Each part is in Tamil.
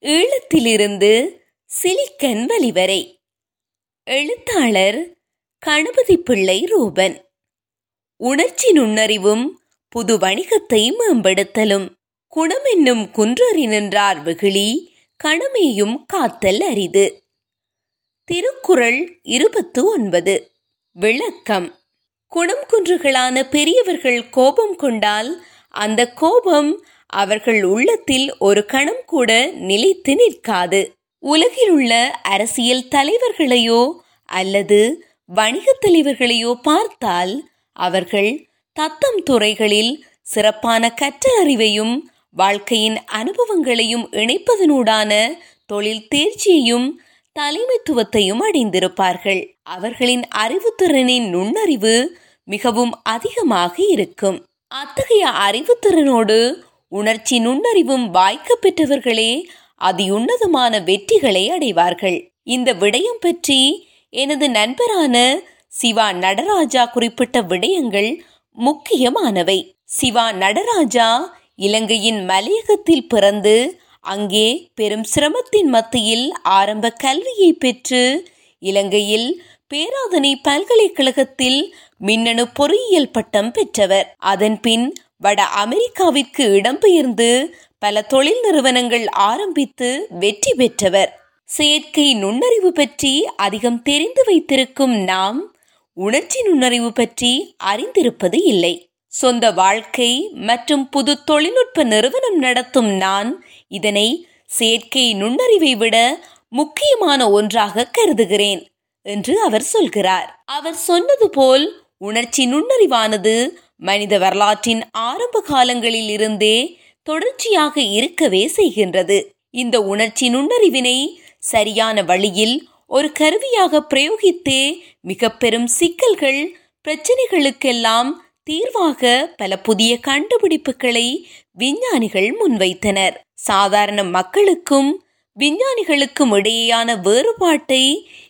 ஈழத்திலிருந்து சிலிக்கன் வரை. எழுத்தாளர் கணபதி பிள்ளை ரூபன். உணர்ச்சி நுண்ணறிவும் புது வணிகத்தை மேம்படுத்தலும். குணம் என்னும் குன்றறி நின்றார் வெகுளி கணமேயும் காத்தல் அரிது. திருக்குறள் இருபத்து ஒன்பது. விளக்கம். குணம் குன்றுகளான பெரியவர்கள் கோபம் கொண்டால் அந்த கோபம் அவர்கள் உள்ளத்தில் ஒரு கணம் கூட நிலைத்து நிற்காது. உலகிலுள்ள அரசியல் தலைவர்களையோ அல்லது வணிகத் தலைவர்களையோ பார்த்தால் அவர்கள் தத்தம் துறைகளில் சிறப்பான கற்றல் அறிவையும் வாழ்க்கையின் அனுபவங்களையும் இணைப்பதனூடான தொழில் தேர்ச்சியையும் தலைமைத்துவத்தையும் அடைந்திருப்பார்கள். அவர்களின் அறிவுத்திறனின் நுண்ணறிவு மிகவும் அதிகமாக இருக்கும். அத்தகைய அறிவுத்திறனோடு உணர்ச்சி நுண்ணறிவும் வாய்க்க பெற்றவர்களே அதியுன்னதமான வெற்றிகளை அடைவார்கள். இந்த விடயம் பற்றி எனது நண்பரான சிவா நடராஜா குறிப்பிட்ட விடயங்கள் முக்கியமானவை. சிவா நடராஜா இலங்கையின் மலையகத்தில் பிறந்து அங்கே பெரும் சிரமத்தின் மத்தியில் ஆரம்ப கல்வியை பெற்று இலங்கையில் பேராதனை பல்கலைக்கழகத்தில் மின்னணு பொறியியல் பட்டம் பெற்றவர். அதன்பின் வட அமெரிக்காவிற்கு இடம்பெயர்ந்து பல தொழில் நிறுவனங்கள் ஆரம்பித்து வெற்றி பெற்றவர். செயற்கை நுண்ணறிவு பற்றி அதிகம் தெரிந்து வைத்திருக்கும் நாம் உணர்ச்சி நுண்ணறிவு பற்றி அறிந்திருப்பது இல்லை. சொந்த வாழ்க்கை மற்றும் புது தொழில்நுட்ப நிறுவனம் நடத்தும் நான் இதனை செயற்கை நுண்ணறிவை விட முக்கியமான ஒன்றாக கருதுகிறேன் என்று அவர் சொல்கிறார். அவர் சொன்னது போல் உணர்ச்சி நுண்ணறிவானது மனித வரலாற்றின் ஆரம்ப காலங்களில் இருந்தே தொடர்ச்சியாக இருக்கவே செய்கின்றது. இந்த உணர்ச்சி நுண்ணறிவினை சரியான வழியில் ஒரு கருவியாக பிரயோகித்தே மிக பெரும் சிக்கல்கள் பிரச்சனைகளுக்கெல்லாம் தீர்வாக பல புதிய கண்டுபிடிப்புகளை விஞ்ஞானிகள் முன்வைத்தனர். சாதாரண மக்களுக்கும் விஞ்ஞானிகளுக்கும் இடையேயான வேறுபாட்டை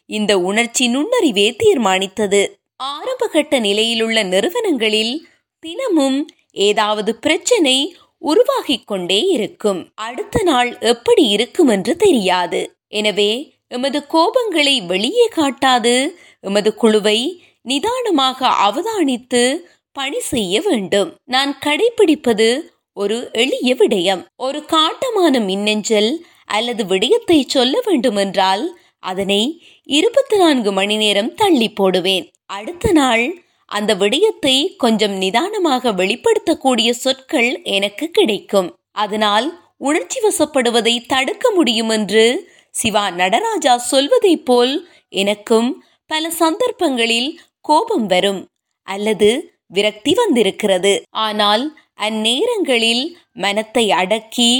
இந்த உணர்ச்சி நுண்ணறிவே தீர்மானித்தது. ஆரம்பகட்ட நிலையிலுள்ள நிறுவனங்களில் தினமும் ஏதாவது பிரச்சனை உருவாகிக் கொண்டே இருக்கும். அடுத்த நாள் எப்படி இருக்கும் என்று தெரியாது. எனவே எமது கோபங்களை வெளியே காட்டாது எமது குழுவை நிதானமாக அவதானித்து பணி செய்ய வேண்டும். நான் கடைபிடிப்பது ஒரு எளிய விடயம். ஒரு காட்டமான மின்னஞ்சல் அல்லது விடயத்தை சொல்ல வேண்டுமென்றால் அதனை இருபத்தி நான்கு மணி நேரம் தள்ளி போடுவேன். அடுத்த நாள் அந்த விடயத்தை கொஞ்சம் நிதானமாக வெளிப்படுத்தக்கூடிய சொற்கள் எனக்கு கிடைக்கும். அதனால் உணர்ச்சி வசப்படுவதை தடுக்க முடியும் என்று சிவா நடராஜா சொல்வதைப் போல் எனக்கும் பல சந்தர்ப்பங்களில் கோபம் வரும் அல்லது விரக்தி வந்திருக்கிறது. ஆனால் அந்நேரங்களில் மனத்தை அடக்கி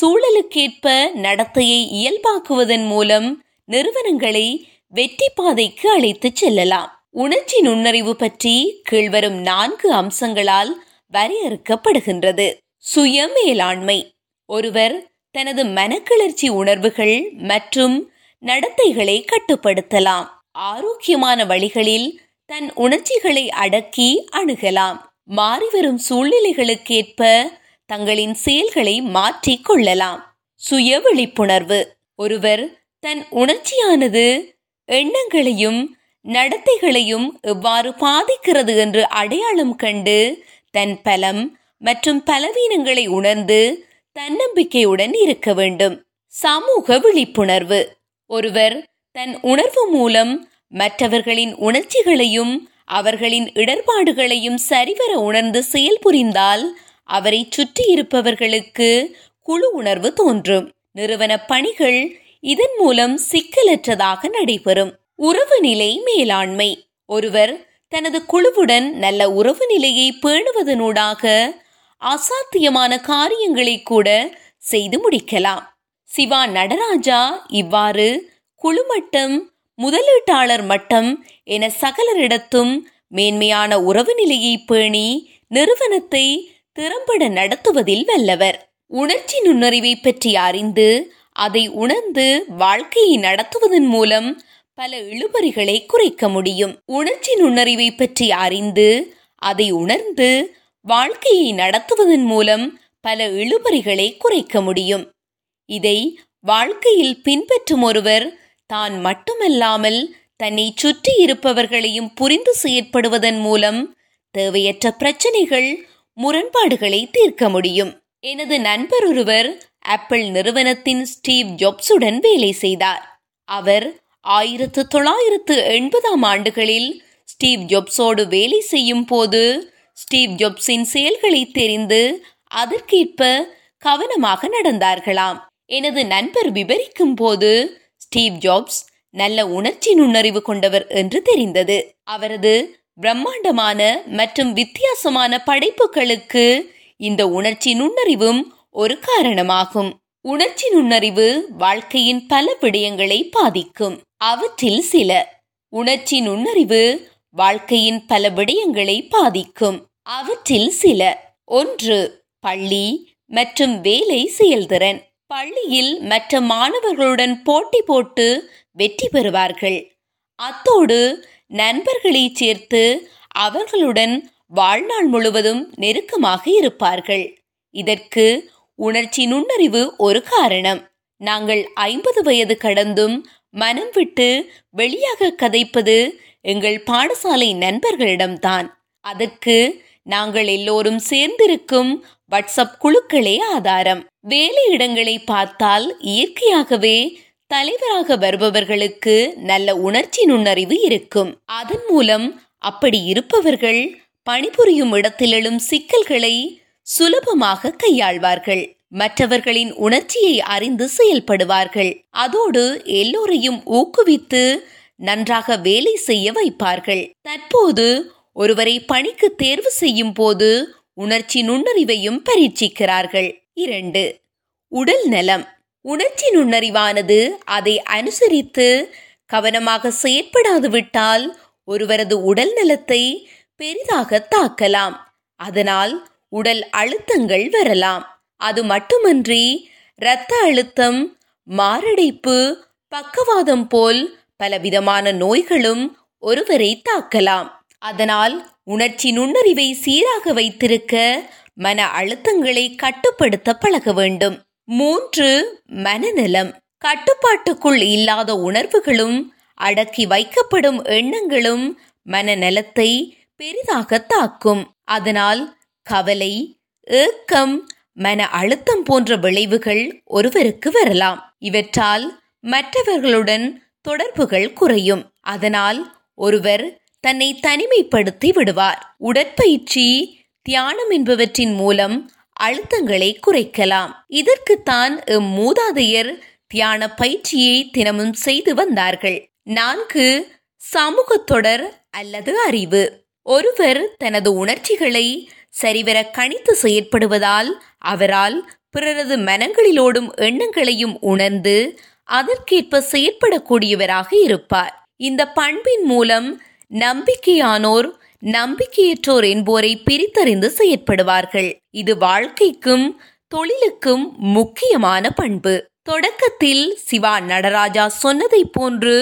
சூழலுக்கேற்ப நடத்தையை இயல்பாக்குவதன் மூலம் நிறுவனங்களை வெற்றி பாதைக்கு அழைத்துச் செல்லலாம். உணர்ச்சி நுண்ணறிவு பற்றி கீழ்வரும் நான்கு அம்சங்களால் வரையறுக்கப்படுகின்றது. சுய மேலாண்மை ஒருவர் தனது மனக்கிளர்ச்சி உணர்வுகள் மற்றும் நடத்தைகளை கட்டுப்படுத்தலாம். ஆரோக்கியமான வழிகளில் தன் உணர்ச்சிகளை அடக்கி அணுகலாம். மாறிவரும் சூழ்நிலைகளுக்கேற்ப தங்களின் செயல்களை மாற்றிக் கொள்ளலாம். சுய விழிப்புணர்வு ஒருவர் தன் உணர்ச்சியானது எண்ணங்களையும் நடத்தைகளையும் எவ்வாறு பாதிக்கிறது என்று அடையாளம் கண்டு தன் பலம் மற்றும் பலவீனங்களை உணர்ந்து தன்னம்பிக்கையுடன் இருக்க வேண்டும். சமூக விழிப்புணர்வு. ஒருவர் தன் உணர்வு மூலம் மற்றவர்களின் உணர்ச்சிகளையும் அவர்களின் இடர்பாடுகளையும் சரிவர உணர்ந்து செயல்புரிந்தால் அவரை சுற்றி இருப்பவர்களுக்கு குழு உணர்வு தோன்றும். நிறுவன பணிகள் இதன் மூலம் சிக்கலற்றதாக நடைபெறும். உறவு நிலை மேலாண்மை. ஒருவர் தனது குழுவுடன் நல்ல உறவு நிலையை பேணுவதனூடாக அசாத்தியமான காரியங்களை கூட செய்து முடிக்கலாம். சிவா நடராஜா இவ்வாறு குழு மட்டம் முதலீட்டாளர் மட்டம் என சகலரிடத்தும் மேன்மையான உறவு நிலையை பேணி நிறுவனத்தை திறம்பட நடத்துவதில் வல்லவர். உணர்ச்சி நுண்ணறிவை பற்றி அறிந்து அதை உணர்ந்து வாழ்க்கையை நடத்துவதன் மூலம் பல இழுபறிகளை குறைக்க முடியும். உணர்ச்சி நுண்ணறிவை பற்றி அறிந்து அதை உணர்ந்து வாழ்க்கையை நடத்துவதன் மூலம் பல இழுபறிகளை குறைக்க முடியும். இதை வாழ்க்கையில் பின்பற்றும் ஒருவர் தான் மட்டுமல்லாமல் தன்னை சுற்றி இருப்பவர்களையும் புரிந்து செயற்படுவதன் மூலம் தேவையற்ற பிரச்சனைகள் முரண்பாடுகளை தீர்க்க முடியும். எனது நண்பர் ஒருவர் ஆப்பிள் நிறுவனத்தின் ஸ்டீவ் ஜாப்ஸுடன் வேலை செய்தார். அவர் ஆயிரத்து தொள்ளாயிரத்து எண்பதாம் ஆண்டுகளில் ஸ்டீவ் ஜொப்ஸோடு வேலை செய்யும் போது ஸ்டீவ் ஜொப்ஸின் செயல்களை தெரிந்து அதற்கேற்ப கவனமாக நடந்தார்களாம். எனது நண்பர் விவரிக்கும் போது ஸ்டீவ் ஜாப்ஸ் நல்ல உணர்ச்சி நுண்ணறிவு கொண்டவர் என்று தெரிந்தது. அவரது பிரம்மாண்டமான மற்றும் வித்தியாசமான படைப்புகளுக்கு இந்த உணர்ச்சி நுண்ணறிவும் ஒரு காரணமாகும். உணர்ச்சி நுண்ணறிவு வாழ்க்கையின் பல விடயங்களை பாதிக்கும். அவற்றில் சில. உணர்ச்சி நுண்ணறிவு வாழ்க்கையின் பல விடயங்களை பாதிக்கும். அவற்றில் சில. ஒன்று பள்ளி மற்றும் வேலை செயல்திறன். பள்ளியில் மற்ற மாணவர்களுடன் போட்டி போட்டு வெற்றி பெறுவார்கள். அத்தோடு நண்பர்களை சேர்த்து அவர்களுடன் வாழ்நாள் முழுவதும் நெருக்கமாக இருப்பார்கள். இதற்கு உணர்ச்சி நுண்ணறிவு ஒரு காரணம். நாங்கள் ஐம்பது வயது கடந்தும் மனம் விட்டு வெளியாக கதைப்பது எங்கள் பாடசாலை நண்பர்களிடம்தான். அதற்கு நாங்கள் எல்லோரும் சேர்ந்திருக்கும் வாட்ஸ்அப் குழுக்களே ஆதாரம். வேலையிடங்களை பார்த்தால் இயற்கையாகவே தலைவராக வருபவர்களுக்கு நல்ல உணர்ச்சி நுண்ணறிவு இருக்கும். அதன் மூலம் அப்படி இருப்பவர்கள் பணிபுரியும் இடத்தில் எழும் சிக்கல்களை சுலபமாக கையாள்வார்கள். மற்றவர்களின் உணர்ச்சியை அறிந்து செயல்படுவார்கள். அதோடு எல்லோரையும் ஊக்குவித்து நன்றாக வேலை செய்ய வைப்பார்கள். தற்போது ஒருவரை பணிக்கு தேர்வு செய்யும் போது உணர்ச்சி நுண்ணறிவையும் பரீட்சிக்கிறார்கள். இரண்டு உடல் நலம். உணர்ச்சி நுண்ணறிவானது அதை அனுசரித்து கவனமாக செயற்படாது விட்டால் ஒருவரது உடல் நலத்தை பெரிதாக தாக்கலாம். அதனால் உடல் அழுத்தங்கள் வரலாம். அது மட்டுமன்றி இரத்த அழுத்தம் மாரடைப்பு பக்கவாதம் போல் பலவிதமான நோய்களும் ஒருவரை தாக்கலாம். அதனால் உணர்ச்சி நுண்ணறிவை சீராக வைத்திருக்க மன அழுத்தங்களை கட்டுப்படுத்த பழக வேண்டும். மூன்று மனநலம். கட்டுப்பாட்டுக்குள் இல்லாத உணர்வுகளும் அடக்கி வைக்கப்படும் எண்ணங்களும் மனநலத்தை பெரிதாக தாக்கும். அதனால் கவலை ஏக்கம் மன அழுத்தம் போன்ற விளைவுகள் ஒருவருக்கு வரலாம். இவற்றால் மற்றவர்களுடன் தொடர்புகள் குறையும். அதனால் ஒருவர் தன்னை தனிமைப்படுத்தி விடுவார். உடற்பயிற்சி தியானம் என்பவற்றின் மூலம் அழுத்தங்களை குறைக்கலாம். இதற்குத்தான் மூதாதையர் தியான பயிற்சியை தினமும் செய்து வந்தார்கள். நான்கு சமூக தொடர் அல்லது அறிவு. ஒருவர் தனது உணர்ச்சிகளை சரிவர கணித்து செயற்படுவதால் அவரால் பிறரது மனங்களிலோடும் எண்ணங்களையும் உணர்ந்து அதற்கேற்ப செயற்படக்கூடியவராக இருப்பார். இந்த பண்பின் மூலம் நம்பிக்கையானோர் நம்பிக்கையற்றோர் என்போரை பிரித்தறிந்து செயற்படுவார்கள். இது வாழ்க்கைக்கும் தொழிலுக்கும் முக்கியமான பண்பு. தொடக்கத்தில் சிவா நடராஜா சொன்னதை போன்று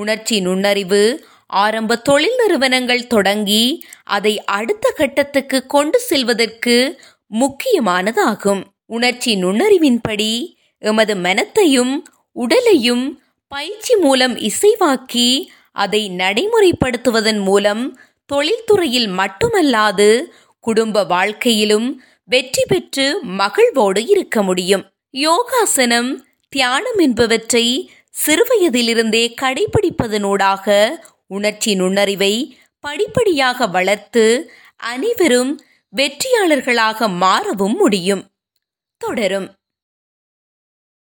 உணர்ச்சி நுண்ணறிவு ஆரம்ப தொழில் நிறுவனங்கள் தொடங்கி அதை அடுத்த கட்டத்துக்கு கொண்டு செல்வதற்கு முக்கியமானதாகும். உணர்ச்சி நுண்ணறிவின்படி எமது மனத்தையும் உடலையும் பயிற்சி மூலம் இசைவாக்கி அதை நடைமுறைப்படுத்துவதன் மூலம் தொழில்துறையில் மட்டுமல்லாது குடும்ப வாழ்க்கையிலும் வெற்றி பெற்று மகிழ்வோடு இருக்க முடியும். யோகாசனம் தியானம் என்பவற்றை சிறுவயதிலிருந்தே கடைபிடிப்பதனூடாக உணர்ச்சி நுண்ணறிவை படிப்படியாக வளர்த்து அனைவரும் வெற்றியாளர்களாக மாறவும் முடியும். தொடரும்.